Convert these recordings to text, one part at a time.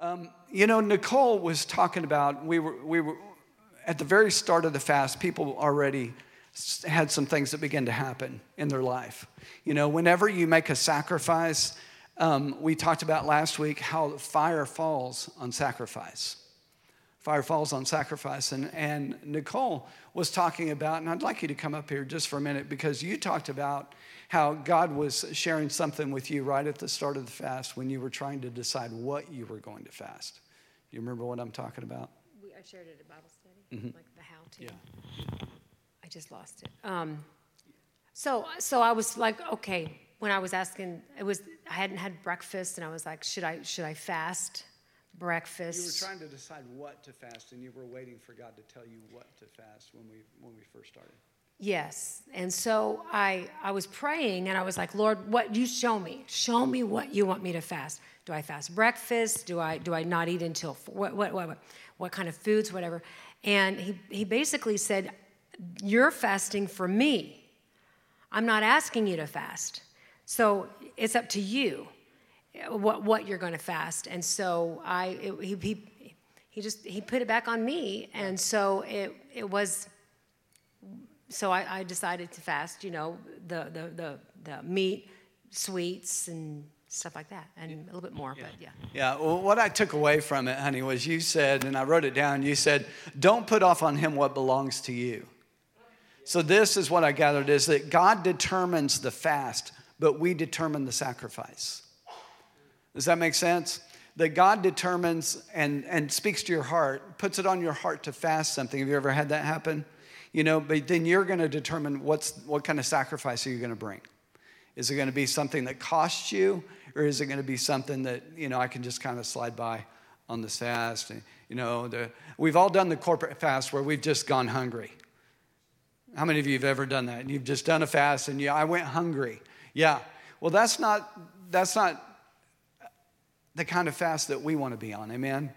Um, you know, Nicole was talking about, we were, we were at the very start of the fast, people already had some things that began to happen in their life. You know, whenever you make a sacrifice, um, we talked about last week how fire falls on sacrifice. Fire falls on sacrifice. And, and Nicole was talking about, and I'd like you to come up here just for a minute because you talked about how God was sharing something with you right at the start of the fast when you were trying to decide what you were going to fast. Do you remember what I'm talking about? We, I shared it at Bible study, mm-hmm. like the how to. Yeah. I just lost it. Um, so, so I was like, okay. When I was asking, it was I hadn't had breakfast, and I was like, should I should I fast breakfast? You were trying to decide what to fast, and you were waiting for God to tell you what to fast when we when we first started. Yes. And so I, I was praying and I was like, Lord, what you show me? Show me what you want me to fast. Do I fast breakfast? Do I, do I not eat until, what, what, what, what kind of foods, whatever? And he, he basically said, You're fasting for me. I'm not asking you to fast. So it's up to you uh, what, what you're going to fast. And so I, it, he, he, he just, he put it back on me. And so it, it was, so I, I, decided to fast, you know, the, the, the, the, meat, sweets, and stuff like that, and a little bit more, yeah. but yeah. Yeah, well, what I took away from it, honey, was you said, and I wrote it down, you said, don't put off on him what belongs to you. So this is what I gathered is that God determines the fast, but we determine the sacrifice. Does that make sense? That God determines and, and speaks to your heart, puts it on your heart to fast something. Have you ever had that happen? You know, but then you're going to determine what's, what kind of sacrifice are you going to bring. Is it going to be something that costs you, or is it going to be something that, you know, I can just kind of slide by on the fast? And, you know, the, we've all done the corporate fast where we've just gone hungry. How many of you have ever done that? And you've just done a fast and yeah, I went hungry. Yeah. Well, that's not, that's not the kind of fast that we want to be on. Amen.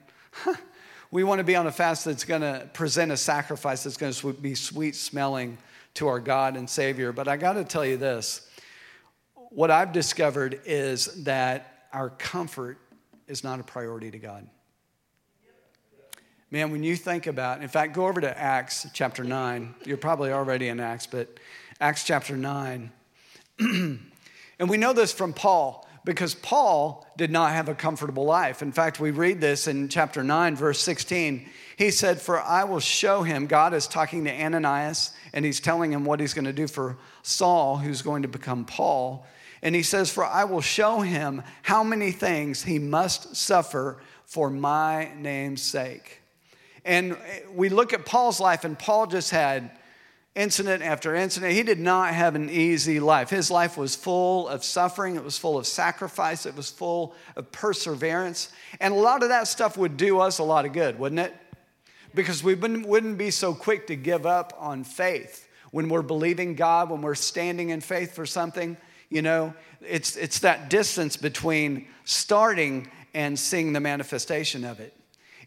We want to be on a fast that's going to present a sacrifice that's going to be sweet smelling to our God and Savior. But I got to tell you this what I've discovered is that our comfort is not a priority to God. Man, when you think about, in fact, go over to Acts chapter 9. You're probably already in Acts, but Acts chapter 9. and we know this from Paul because Paul did not have a comfortable life. In fact, we read this in chapter 9, verse 16. He said, For I will show him, God is talking to Ananias, and he's telling him what he's going to do for Saul, who's going to become Paul. And he says, For I will show him how many things he must suffer for my name's sake. And we look at Paul's life, and Paul just had incident after incident. He did not have an easy life. His life was full of suffering, it was full of sacrifice, it was full of perseverance. And a lot of that stuff would do us a lot of good, wouldn't it? Because we wouldn't be so quick to give up on faith when we're believing God, when we're standing in faith for something. You know, it's, it's that distance between starting and seeing the manifestation of it.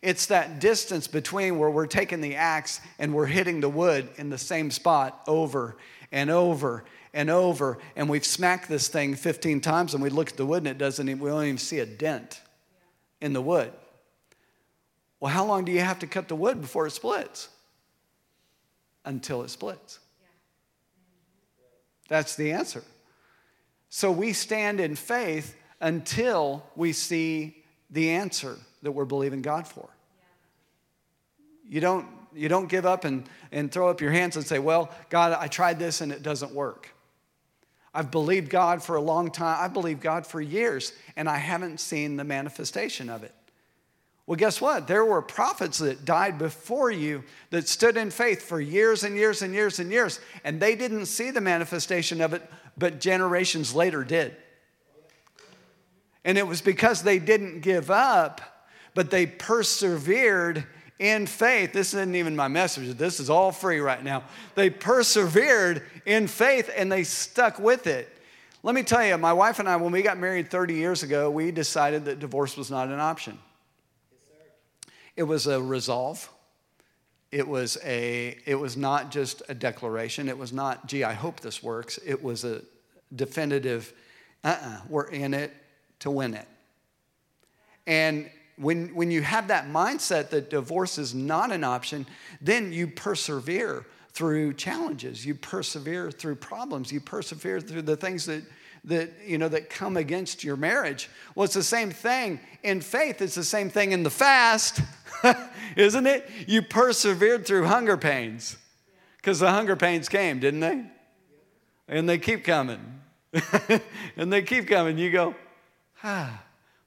It's that distance between where we're taking the axe and we're hitting the wood in the same spot over and over and over. And we've smacked this thing 15 times and we look at the wood and it doesn't even, we don't even see a dent in the wood. Well, how long do you have to cut the wood before it splits? Until it splits. That's the answer. So we stand in faith until we see the answer that we're believing God for. You don't, you don't give up and, and throw up your hands and say, Well, God, I tried this and it doesn't work. I've believed God for a long time. I've believed God for years, and I haven't seen the manifestation of it. Well, guess what? There were prophets that died before you that stood in faith for years and years and years and years, and they didn't see the manifestation of it, but generations later did. And it was because they didn't give up, but they persevered in faith. This isn't even my message, this is all free right now. They persevered in faith and they stuck with it. Let me tell you, my wife and I, when we got married 30 years ago, we decided that divorce was not an option. it was a resolve. It was, a, it was not just a declaration. It was not, gee, I hope this works. It was a definitive, uh uh-uh, uh, we're in it to win it. And when, when you have that mindset that divorce is not an option, then you persevere through challenges. You persevere through problems. You persevere through the things that, that, you know, that come against your marriage. Well, it's the same thing in faith. It's the same thing in the fast, isn't it? You persevered through hunger pains because the hunger pains came, didn't they? And they keep coming. and they keep coming. You go, ah,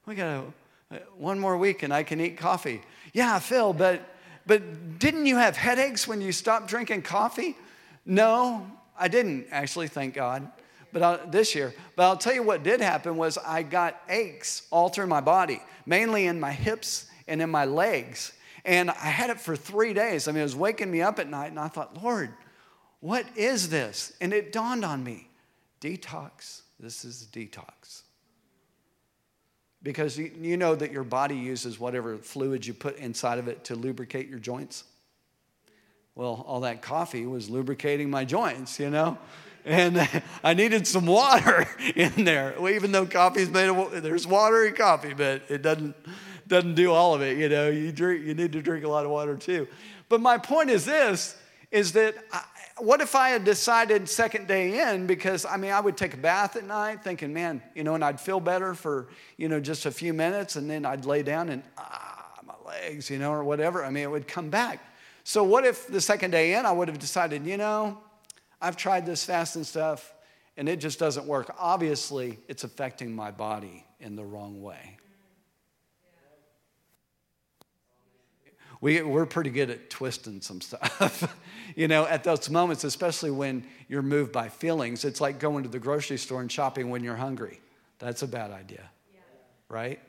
we got Uh, one more week and I can eat coffee. Yeah, Phil, but but didn't you have headaches when you stopped drinking coffee? No, I didn't actually, thank God. But I, this year, but I'll tell you what did happen was I got aches all through my body, mainly in my hips and in my legs. And I had it for three days. I mean, it was waking me up at night, and I thought, Lord, what is this? And it dawned on me detox. This is detox because you know that your body uses whatever fluids you put inside of it to lubricate your joints. Well, all that coffee was lubricating my joints, you know? And I needed some water in there. Well, even though coffee's made of there's water in coffee, but it doesn't doesn't do all of it, you know. You drink you need to drink a lot of water too. But my point is this is that I, what if I had decided second day in because I mean I would take a bath at night thinking, man, you know, and I'd feel better for, you know, just a few minutes and then I'd lay down and ah, my legs, you know, or whatever. I mean, it would come back. So what if the second day in I would have decided, you know, I've tried this fasting stuff and it just doesn't work. Obviously, it's affecting my body in the wrong way. We, we're pretty good at twisting some stuff. you know, at those moments, especially when you're moved by feelings, it's like going to the grocery store and shopping when you're hungry. That's a bad idea, yeah. right?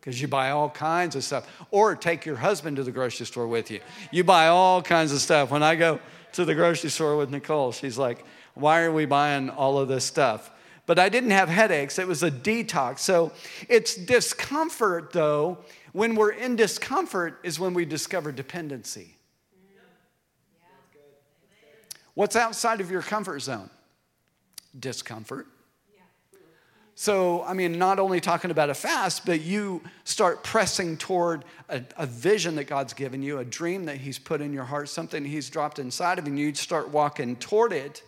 Because you buy all kinds of stuff. Or take your husband to the grocery store with you. You buy all kinds of stuff. When I go to the grocery store with Nicole, she's like, Why are we buying all of this stuff? But I didn't have headaches, it was a detox. So it's discomfort, though when we're in discomfort is when we discover dependency. What's outside of your comfort zone? Discomfort. So, I mean, not only talking about a fast, but you start pressing toward a, a, vision that God's given you, a dream that He's put in your heart, something He's dropped inside of you, and you start walking toward it.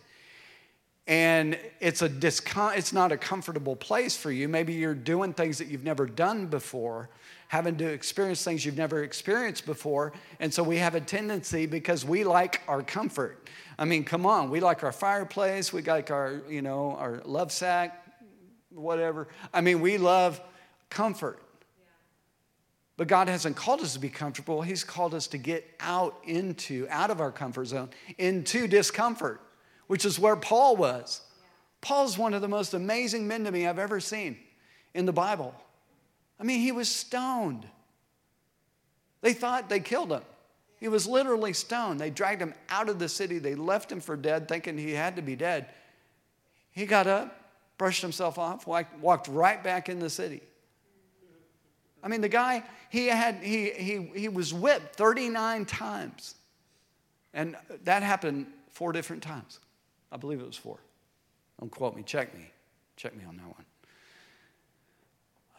And it's, a discom- it's not a comfortable place for you. Maybe you're doing things that you've never done before having to experience things you've never experienced before. And so we have a tendency because we like our comfort. I mean, come on, we like our fireplace, we like our, you know, our love sack, whatever. I mean, we love comfort. But God hasn't called us to be comfortable. He's called us to get out into, out of our comfort zone, into discomfort, which is where Paul was. Paul's one of the most amazing men to me I've ever seen in the Bible. I mean, he was stoned. They thought they killed him. He was literally stoned. They dragged him out of the city. They left him for dead, thinking he had to be dead. He got up, brushed himself off, walked right back in the city. I mean, the guy, he, had, he, he, he was whipped 39 times. And that happened four different times. I believe it was four. Don't quote me, check me. Check me on that one.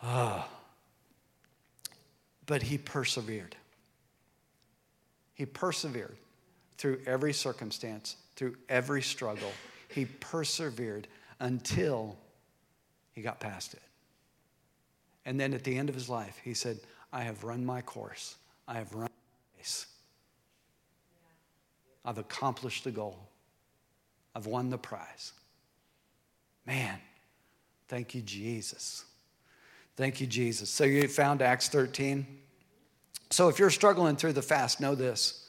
Ah. But he persevered. He persevered through every circumstance, through every struggle. He persevered until he got past it. And then at the end of his life, he said, I have run my course. I have run my race. I've accomplished the goal. I've won the prize. Man, thank you, Jesus. Thank you, Jesus. So you found Acts 13? So if you're struggling through the fast, know this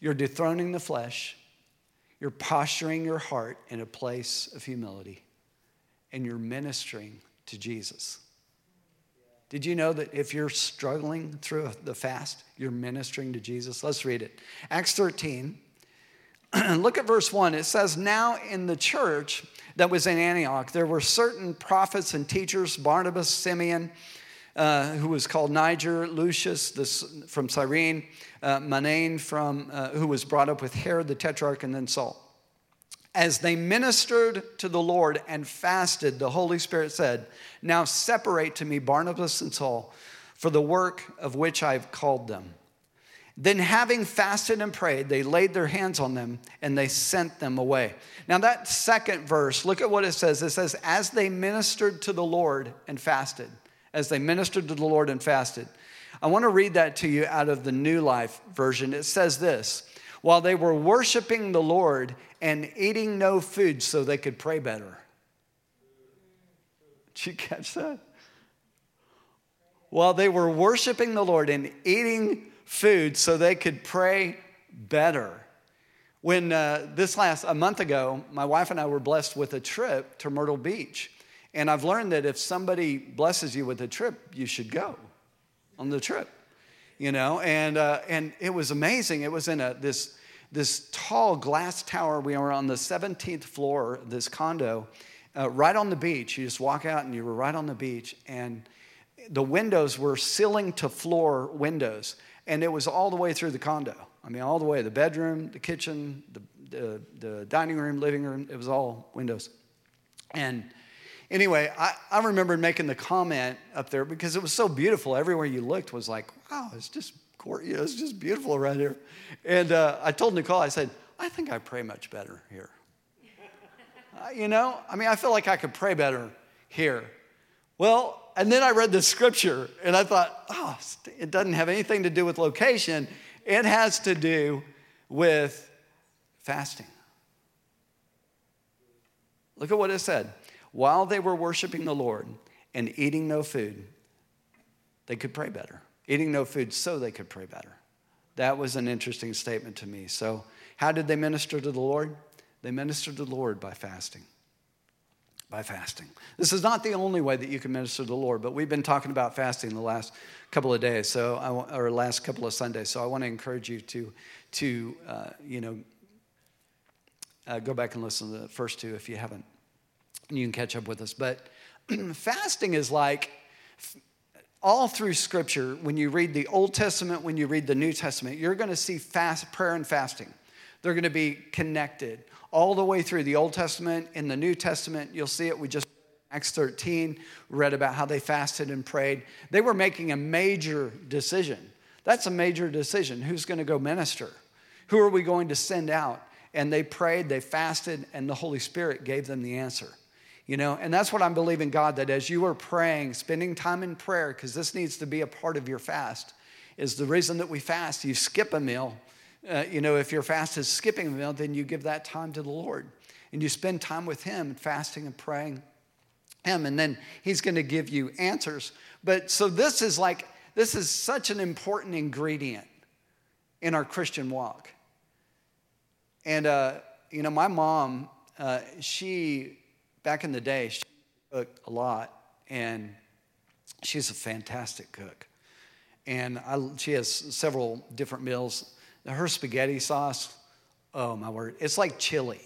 you're dethroning the flesh, you're posturing your heart in a place of humility, and you're ministering to Jesus. Did you know that if you're struggling through the fast, you're ministering to Jesus? Let's read it. Acts 13. Look at verse 1. It says, Now in the church that was in Antioch, there were certain prophets and teachers Barnabas, Simeon, uh, who was called Niger, Lucius this, from Cyrene, uh, Manaen, from, uh, who was brought up with Herod the Tetrarch, and then Saul. As they ministered to the Lord and fasted, the Holy Spirit said, Now separate to me Barnabas and Saul for the work of which I've called them. Then, having fasted and prayed, they laid their hands on them and they sent them away. Now, that second verse, look at what it says. It says, As they ministered to the Lord and fasted, as they ministered to the Lord and fasted. I want to read that to you out of the New Life version. It says this While they were worshiping the Lord and eating no food so they could pray better. Did you catch that? While they were worshiping the Lord and eating food so they could pray better. When uh, this last, a month ago, my wife and I were blessed with a trip to Myrtle Beach. And I've learned that if somebody blesses you with a trip, you should go on the trip, you know? And, uh, and it was amazing. It was in a, this, this tall glass tower. We were on the 17th floor of this condo, uh, right on the beach. You just walk out and you were right on the beach. And the windows were ceiling to floor windows and it was all the way through the condo. I mean, all the way the bedroom, the kitchen, the, the, the dining room, living room, it was all windows. And anyway, I, I remember making the comment up there because it was so beautiful. Everywhere you looked was like, wow, it's just know, it's just beautiful around here. And uh, I told Nicole, I said, I think I pray much better here. uh, you know, I mean, I feel like I could pray better here. Well, and then I read the scripture and I thought, oh, it doesn't have anything to do with location. It has to do with fasting. Look at what it said. While they were worshiping the Lord and eating no food, they could pray better. Eating no food so they could pray better. That was an interesting statement to me. So, how did they minister to the Lord? They ministered to the Lord by fasting by fasting. This is not the only way that you can minister to the Lord, but we've been talking about fasting the last couple of days, so I, or last couple of Sundays. So I want to encourage you to, to uh, you know, uh, go back and listen to the first two if you haven't. and You can catch up with us. But fasting is like all through Scripture. When you read the Old Testament, when you read the New Testament, you're going to see fast prayer and fasting. They're going to be connected all the way through the Old Testament. In the New Testament, you'll see it. We just, Acts 13, read about how they fasted and prayed. They were making a major decision. That's a major decision. Who's going to go minister? Who are we going to send out? And they prayed, they fasted, and the Holy Spirit gave them the answer. You know, and that's what I'm believing God that as you are praying, spending time in prayer, because this needs to be a part of your fast, is the reason that we fast. You skip a meal uh, you know, if your fast is skipping a meal, then you give that time to the Lord and you spend time with Him, fasting and praying Him, and then He's going to give you answers. But so this is like, this is such an important ingredient in our Christian walk. And, uh, you know, my mom, uh, she, back in the day, she cooked a lot, and she's a fantastic cook. And I, she has several different meals her spaghetti sauce, oh my word, it's like chili.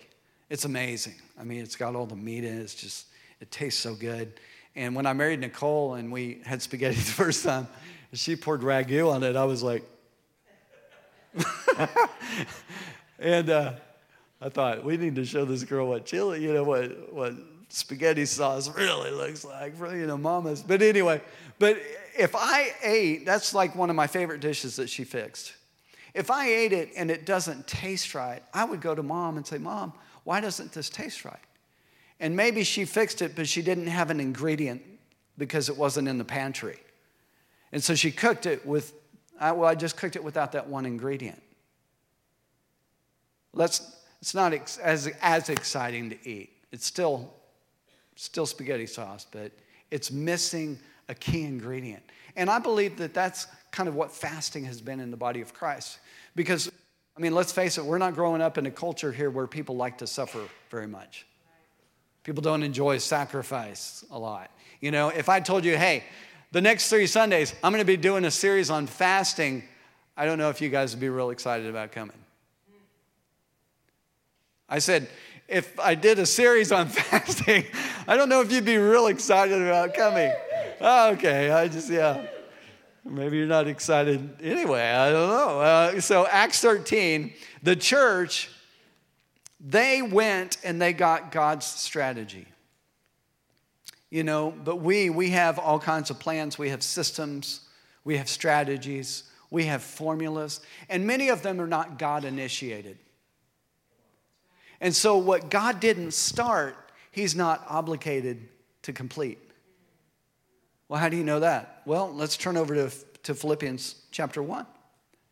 It's amazing. I mean, it's got all the meat in it. It's just, it tastes so good. And when I married Nicole and we had spaghetti the first time, she poured ragu on it. I was like, and uh, I thought we need to show this girl what chili, you know, what what spaghetti sauce really looks like for you know mamas. But anyway, but if I ate, that's like one of my favorite dishes that she fixed. If I ate it and it doesn't taste right, I would go to mom and say, Mom, why doesn't this taste right? And maybe she fixed it, but she didn't have an ingredient because it wasn't in the pantry. And so she cooked it with, well, I just cooked it without that one ingredient. Let's, it's not as, as exciting to eat. It's still, still spaghetti sauce, but it's missing a key ingredient. And I believe that that's kind of what fasting has been in the body of Christ. Because, I mean, let's face it, we're not growing up in a culture here where people like to suffer very much. People don't enjoy sacrifice a lot. You know, if I told you, hey, the next three Sundays, I'm going to be doing a series on fasting, I don't know if you guys would be real excited about coming. I said, if I did a series on fasting, I don't know if you'd be real excited about coming. Okay, I just, yeah. Maybe you're not excited anyway. I don't know. Uh, so, Acts 13, the church, they went and they got God's strategy. You know, but we, we have all kinds of plans, we have systems, we have strategies, we have formulas, and many of them are not God initiated. And so, what God didn't start, He's not obligated to complete. Well, how do you know that? Well, let's turn over to, to Philippians chapter 1,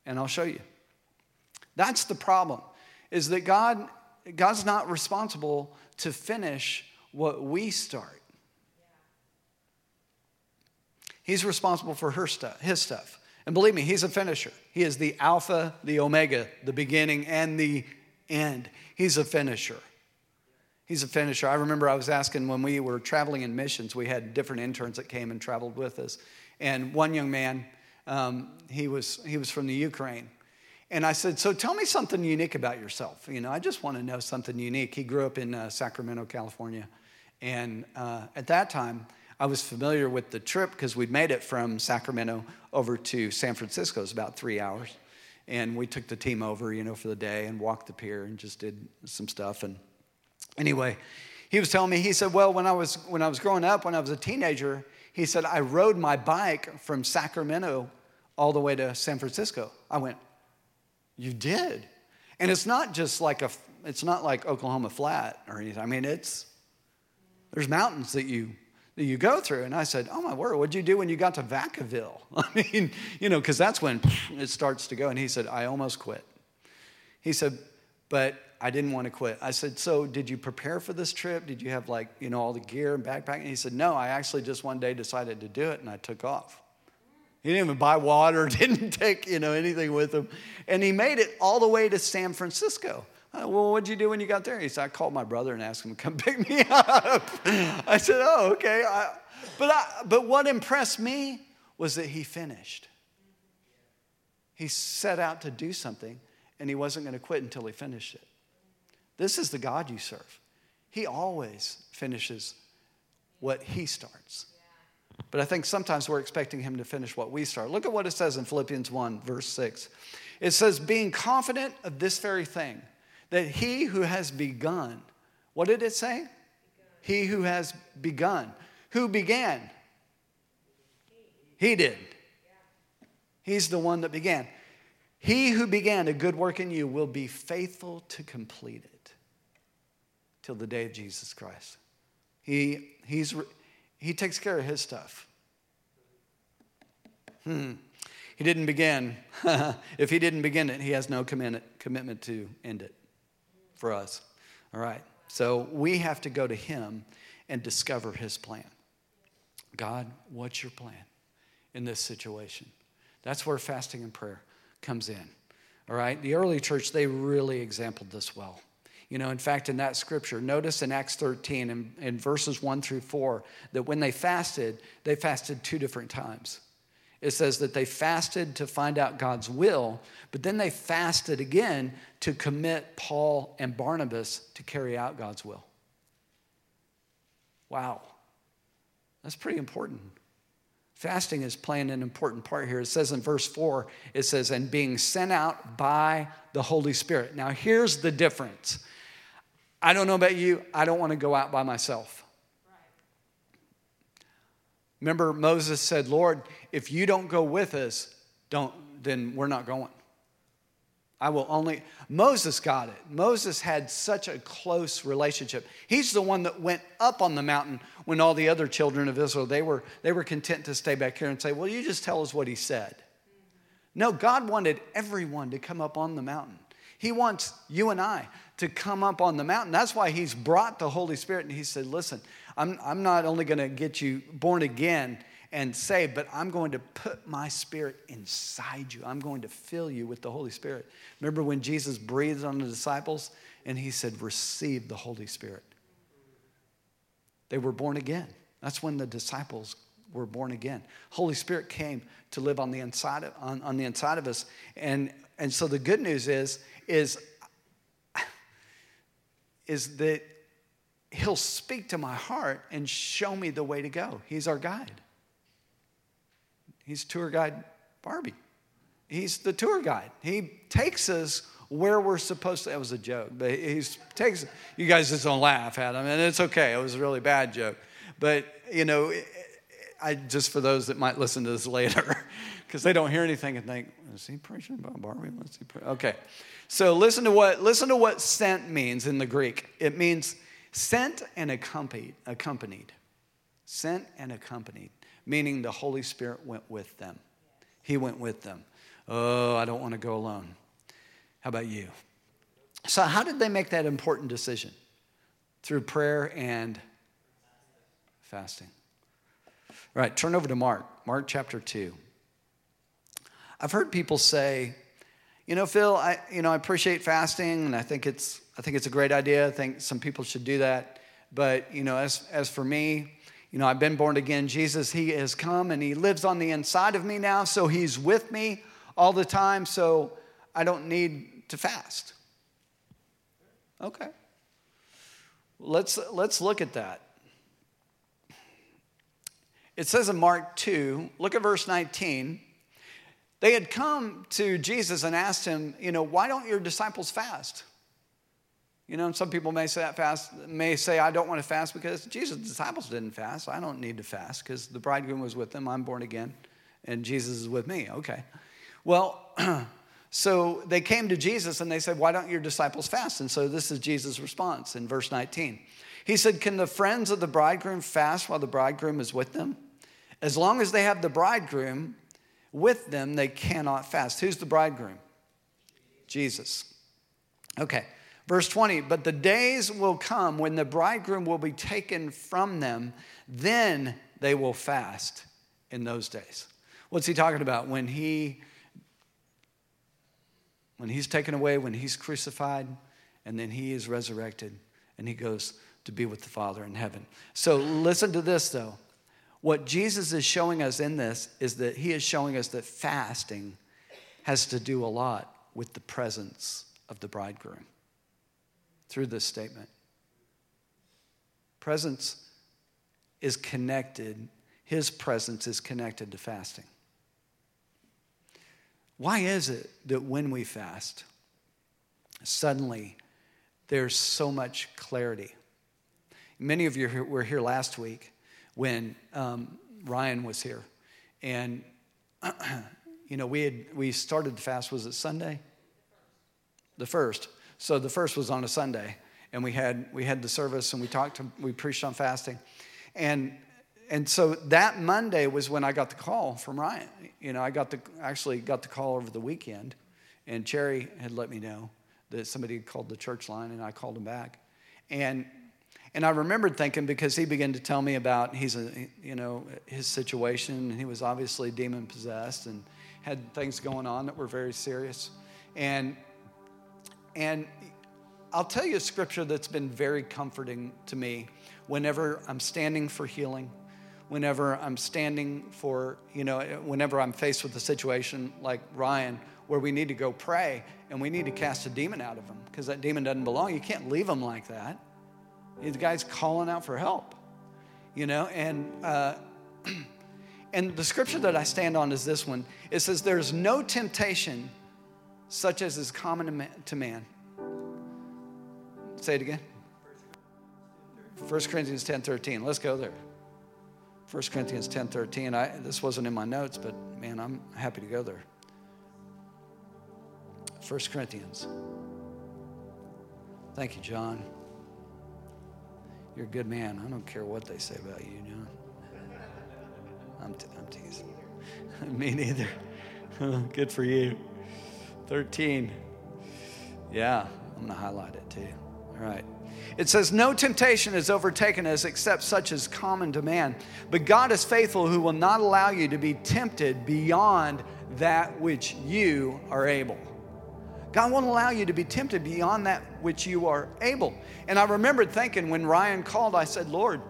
and I'll show you. That's the problem, is that God, God's not responsible to finish what we start. He's responsible for her stuff, his stuff. And believe me, he's a finisher. He is the Alpha, the Omega, the beginning and the end. He's a finisher. He's a finisher. I remember I was asking when we were traveling in missions, we had different interns that came and traveled with us. And one young man, um, he, was, he was from the Ukraine. And I said, So tell me something unique about yourself. You know, I just want to know something unique. He grew up in uh, Sacramento, California. And uh, at that time, I was familiar with the trip because we'd made it from Sacramento over to San Francisco. It was about three hours. And we took the team over, you know, for the day and walked the pier and just did some stuff. And anyway, he was telling me, he said, Well, when I was, when I was growing up, when I was a teenager, he said, I rode my bike from Sacramento all the way to San Francisco. I went, You did? And it's not just like a, it's not like Oklahoma flat or anything. I mean, it's, there's mountains that you that you go through. And I said, Oh my word, what'd you do when you got to Vacaville? I mean, you know, because that's when it starts to go. And he said, I almost quit. He said, But I didn't want to quit. I said, So did you prepare for this trip? Did you have like, you know, all the gear and backpack? And he said, No, I actually just one day decided to do it and I took off. He didn't even buy water, didn't take, you know, anything with him. And he made it all the way to San Francisco. Uh, well, what'd you do when you got there? He said, I called my brother and asked him to come pick me up. I said, oh, okay. I, but, I, but what impressed me was that he finished. He set out to do something, and he wasn't going to quit until he finished it. This is the God you serve. He always finishes what he starts. But I think sometimes we're expecting him to finish what we start. Look at what it says in Philippians 1, verse 6. It says, being confident of this very thing that he who has begun, what did it say? Begun. He who has begun. Who began? He did. He's the one that began. He who began a good work in you will be faithful to complete it till the day of Jesus Christ. He, he's, he takes care of his stuff. Hmm. He didn't begin. if he didn't begin it, he has no commitment, commitment to end it for us. All right. So we have to go to Him and discover His plan. God, what's your plan in this situation? That's where fasting and prayer comes in. All right. The early church, they really exampled this well. You know, in fact, in that scripture, notice in Acts 13 in, in verses 1 through 4 that when they fasted, they fasted two different times. It says that they fasted to find out God's will, but then they fasted again to commit Paul and Barnabas to carry out God's will. Wow. That's pretty important. Fasting is playing an important part here. It says in verse 4, it says, and being sent out by the Holy Spirit. Now, here's the difference. I don't know about you, I don't want to go out by myself. Remember, Moses said, Lord, if you don't go with us, don't, then we're not going. I will only, Moses got it. Moses had such a close relationship. He's the one that went up on the mountain when all the other children of Israel, they were, they were content to stay back here and say, well, you just tell us what he said. No, God wanted everyone to come up on the mountain. He wants you and I to come up on the mountain. That's why he's brought the Holy Spirit and he said, listen, I'm, I'm not only going to get you born again and saved, but I'm going to put my spirit inside you. I'm going to fill you with the Holy Spirit. Remember when Jesus breathed on the disciples and he said, Receive the Holy Spirit? They were born again. That's when the disciples were born again. Holy Spirit came to live on the inside of, on, on the inside of us. And, and so the good news is, is, is that he'll speak to my heart and show me the way to go. He's our guide. He's tour guide Barbie. He's the tour guide. He takes us where we're supposed to. That was a joke, but he takes. You guys just don't laugh at him, and it's okay. It was a really bad joke, but you know, I just for those that might listen to this later, because they don't hear anything and think, is he preaching about Barbie? He pre-? Okay. So listen to what listen to what sent means in the Greek. It means sent and accompanied, accompanied. Sent and accompanied, meaning the Holy Spirit went with them. He went with them. Oh, I don't want to go alone. How about you? So, how did they make that important decision? Through prayer and fasting. All right, turn over to Mark, Mark chapter 2. I've heard people say, you know, Phil, I, you know, I appreciate fasting and I think it's, I think it's a great idea. I think some people should do that. But, you know, as, as for me, you know, I've been born again. Jesus, He has come and He lives on the inside of me now. So He's with me all the time. So I don't need to fast. Okay. Let's, let's look at that. It says in Mark 2, look at verse 19. They had come to Jesus and asked him, you know, why don't your disciples fast? You know, some people may say that fast, may say, I don't want to fast because Jesus' disciples didn't fast. I don't need to fast because the bridegroom was with them. I'm born again, and Jesus is with me. Okay. Well, so they came to Jesus and they said, Why don't your disciples fast? And so this is Jesus' response in verse 19. He said, Can the friends of the bridegroom fast while the bridegroom is with them? As long as they have the bridegroom with them, they cannot fast. Who's the bridegroom? Jesus. Okay, verse 20, but the days will come when the bridegroom will be taken from them, then they will fast in those days. What's he talking about? When he when he's taken away, when he's crucified, and then he is resurrected and he goes to be with the Father in heaven. So listen to this though. What Jesus is showing us in this is that he is showing us that fasting has to do a lot with the presence of the bridegroom through this statement. Presence is connected, his presence is connected to fasting. Why is it that when we fast, suddenly there's so much clarity? Many of you were here last week when um, Ryan was here. And, you know, we, had, we started the fast, was it Sunday? The first. So the first was on a Sunday. And we had, we had the service and we talked, to, we preached on fasting. And, and so that Monday was when I got the call from Ryan. You know, I got the, actually got the call over the weekend. And Cherry had let me know that somebody had called the church line and I called him back. And and I remembered thinking because he began to tell me about he's a, you know his situation. He was obviously demon possessed and had things going on that were very serious. And and I'll tell you a scripture that's been very comforting to me whenever I'm standing for healing, whenever I'm standing for, you know, whenever I'm faced with a situation like Ryan where we need to go pray and we need to cast a demon out of him because that demon doesn't belong. You can't leave him like that. The guy's calling out for help, you know, and uh, and the scripture that I stand on is this one. It says, "There's no temptation such as is common to man." Say it again. 1 Corinthians 10 13. Let's go there. 1 Corinthians 10 13. I, this wasn't in my notes, but man, I'm happy to go there. 1 Corinthians. Thank you, John. You're a good man. I don't care what they say about you, John. I'm, t- I'm teasing. Me neither. good for you. 13. Yeah, I'm going to highlight it too. All right. It says, No temptation has overtaken us except such as common to man. But God is faithful, who will not allow you to be tempted beyond that which you are able. God won't allow you to be tempted beyond that which you are able. And I remembered thinking when Ryan called, I said, Lord,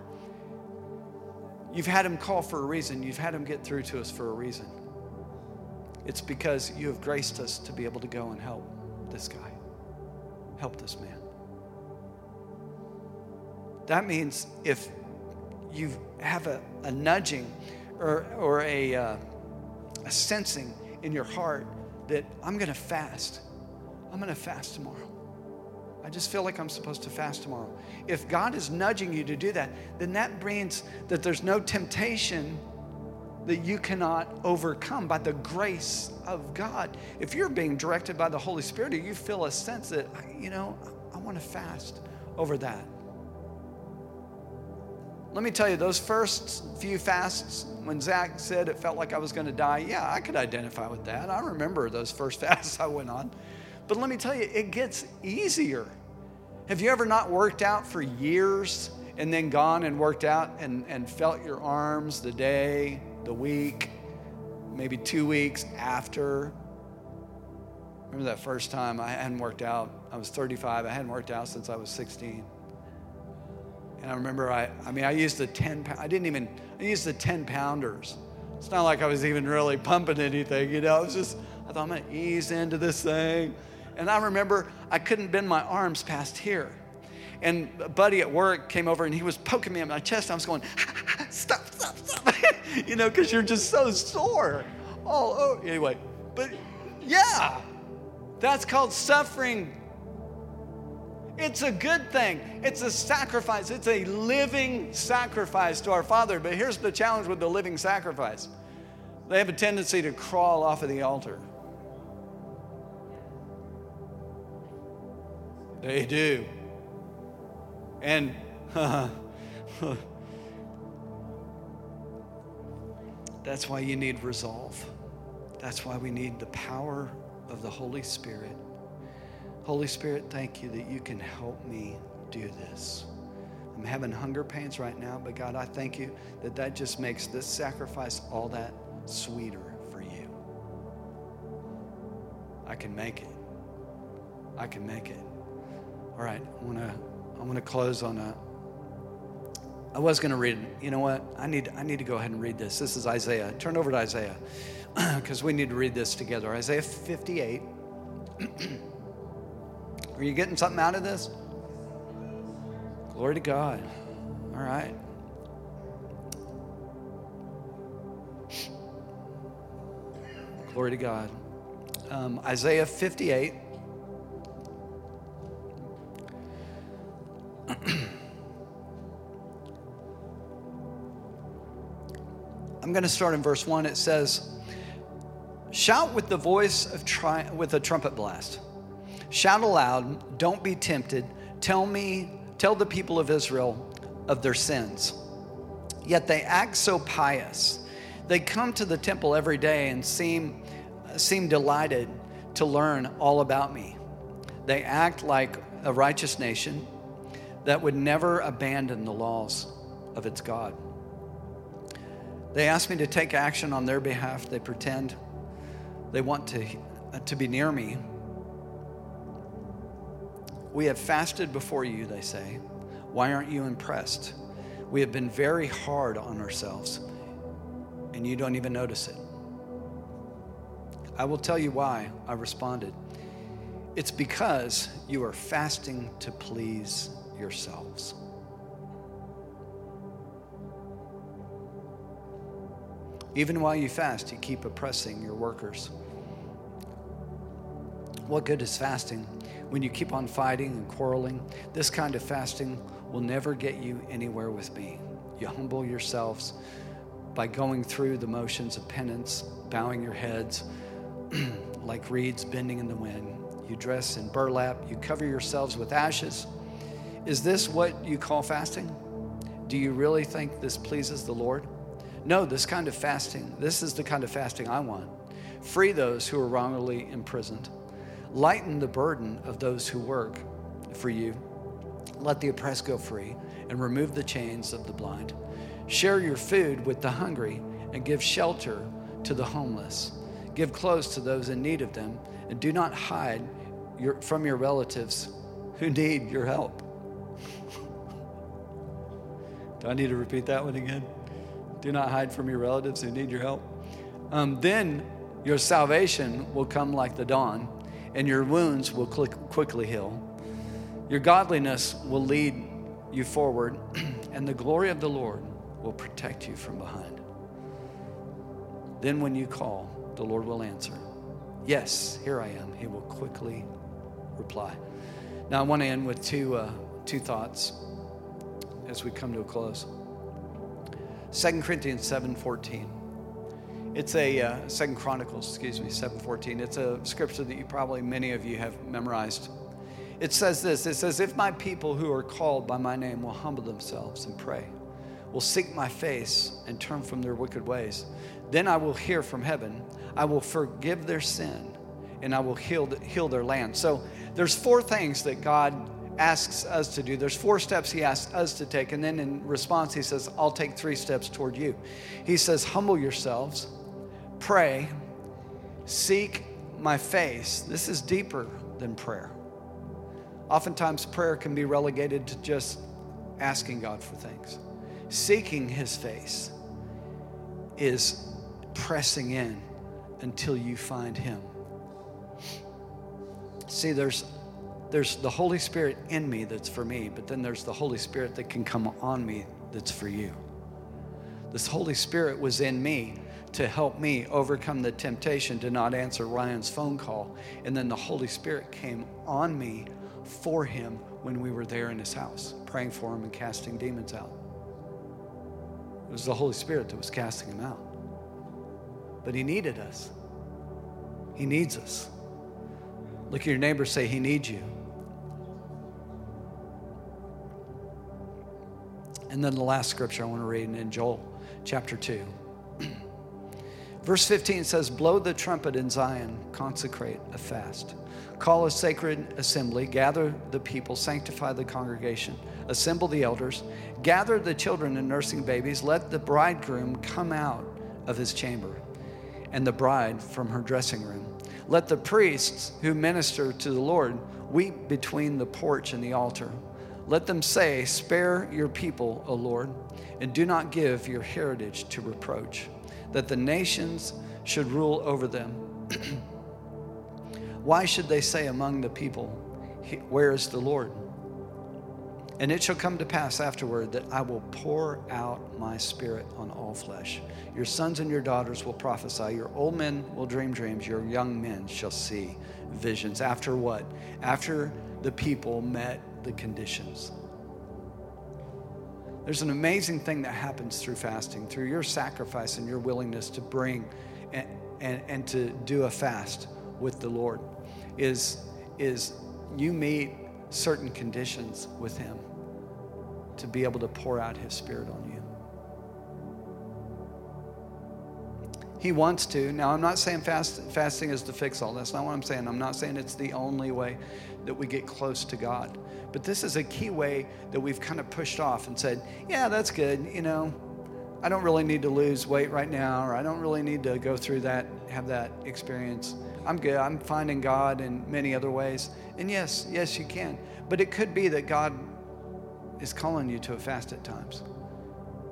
you've had him call for a reason. You've had him get through to us for a reason. It's because you have graced us to be able to go and help this guy, help this man. That means if you have a, a nudging or, or a, uh, a sensing in your heart that I'm going to fast I'm going to fast tomorrow. I just feel like I'm supposed to fast tomorrow. If God is nudging you to do that, then that means that there's no temptation that you cannot overcome by the grace of God. If you're being directed by the Holy Spirit, you feel a sense that, you know, I want to fast over that. Let me tell you, those first few fasts, when Zach said it felt like I was going to die, yeah, I could identify with that. I remember those first fasts I went on. But let me tell you, it gets easier. Have you ever not worked out for years and then gone and worked out and, and felt your arms the day the week, maybe two weeks after. Remember that first time I hadn't worked out? I was 35. I hadn't worked out since I was 16. And I remember I, I mean, I used the 10, I didn't even, I used the 10 pounders. It's not like I was even really pumping anything, you know, it was just, I thought I'm gonna ease into this thing. And I remember I couldn't bend my arms past here. And a buddy at work came over and he was poking me in my chest. I was going, stop, stop, stop. you know, because you're just so sore. All oh, anyway, but yeah, that's called suffering. It's a good thing. It's a sacrifice. It's a living sacrifice to our Father. But here's the challenge with the living sacrifice they have a tendency to crawl off of the altar. They do. And that's why you need resolve. That's why we need the power of the Holy Spirit. Holy Spirit, thank you that you can help me do this. I'm having hunger pains right now, but God, I thank you that that just makes this sacrifice all that sweeter for you. I can make it. I can make it. All right, I want to I want to close on a. I was going to read. You know what? I need. I need to go ahead and read this. This is Isaiah. Turn over to Isaiah, because we need to read this together. Isaiah 58. Are you getting something out of this? Glory to God. All right. Glory to God. Um, Isaiah 58. I'm going to start in verse 1. It says, Shout with the voice of tri- with a trumpet blast. Shout aloud, don't be tempted. Tell me, tell the people of Israel of their sins. Yet they act so pious. They come to the temple every day and seem, seem delighted to learn all about me. They act like a righteous nation that would never abandon the laws of its God. They ask me to take action on their behalf. They pretend they want to, uh, to be near me. We have fasted before you, they say. Why aren't you impressed? We have been very hard on ourselves, and you don't even notice it. I will tell you why, I responded. It's because you are fasting to please yourselves. Even while you fast, you keep oppressing your workers. What good is fasting when you keep on fighting and quarreling? This kind of fasting will never get you anywhere with me. You humble yourselves by going through the motions of penance, bowing your heads like reeds bending in the wind. You dress in burlap, you cover yourselves with ashes is this what you call fasting? Do you really think this pleases the Lord? No, this kind of fasting, this is the kind of fasting I want. Free those who are wrongly imprisoned. Lighten the burden of those who work for you. Let the oppressed go free and remove the chains of the blind. Share your food with the hungry and give shelter to the homeless. Give clothes to those in need of them and do not hide your, from your relatives who need your help. Do I need to repeat that one again? Do not hide from your relatives who need your help. Um, then your salvation will come like the dawn, and your wounds will quickly heal. Your godliness will lead you forward, and the glory of the Lord will protect you from behind. Then, when you call, the Lord will answer, Yes, here I am. He will quickly reply. Now, I want to end with two, uh, two thoughts as we come to a close. 2 Corinthians 7:14. It's a uh, Second Chronicles, excuse me, seven fourteen. It's a scripture that you probably many of you have memorized. It says this. It says, "If my people who are called by my name will humble themselves and pray, will seek my face and turn from their wicked ways, then I will hear from heaven. I will forgive their sin, and I will heal heal their land." So there's four things that God asks us to do. There's four steps he asks us to take. And then in response, he says, I'll take three steps toward you. He says, Humble yourselves, pray, seek my face. This is deeper than prayer. Oftentimes, prayer can be relegated to just asking God for things. Seeking his face is pressing in until you find him. See, there's there's the Holy Spirit in me that's for me, but then there's the Holy Spirit that can come on me that's for you. This Holy Spirit was in me to help me overcome the temptation to not answer Ryan's phone call. And then the Holy Spirit came on me for him when we were there in his house, praying for him and casting demons out. It was the Holy Spirit that was casting him out. But he needed us, he needs us. Look at your neighbor, say, He needs you. And then the last scripture I want to read in Joel chapter 2. Verse 15 says, Blow the trumpet in Zion, consecrate a fast. Call a sacred assembly, gather the people, sanctify the congregation, assemble the elders, gather the children and nursing babies, let the bridegroom come out of his chamber, and the bride from her dressing room. Let the priests who minister to the Lord weep between the porch and the altar. Let them say, Spare your people, O Lord, and do not give your heritage to reproach, that the nations should rule over them. Why should they say among the people, Where is the Lord? And it shall come to pass afterward that I will pour out my spirit on all flesh. Your sons and your daughters will prophesy. Your old men will dream dreams. Your young men shall see visions. After what? After the people met the conditions. There's an amazing thing that happens through fasting, through your sacrifice and your willingness to bring and, and, and to do a fast with the Lord is, is you meet certain conditions with Him to be able to pour out His Spirit on you. He wants to. Now, I'm not saying fast, fasting is to fix all. That's not what I'm saying. I'm not saying it's the only way that we get close to God. But this is a key way that we've kind of pushed off and said, yeah, that's good. You know, I don't really need to lose weight right now, or I don't really need to go through that, have that experience. I'm good. I'm finding God in many other ways. And yes, yes, you can. But it could be that God is calling you to a fast at times.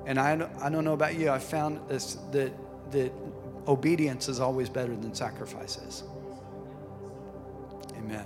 And I, I don't know about you, I found this that that obedience is always better than sacrifices. Amen.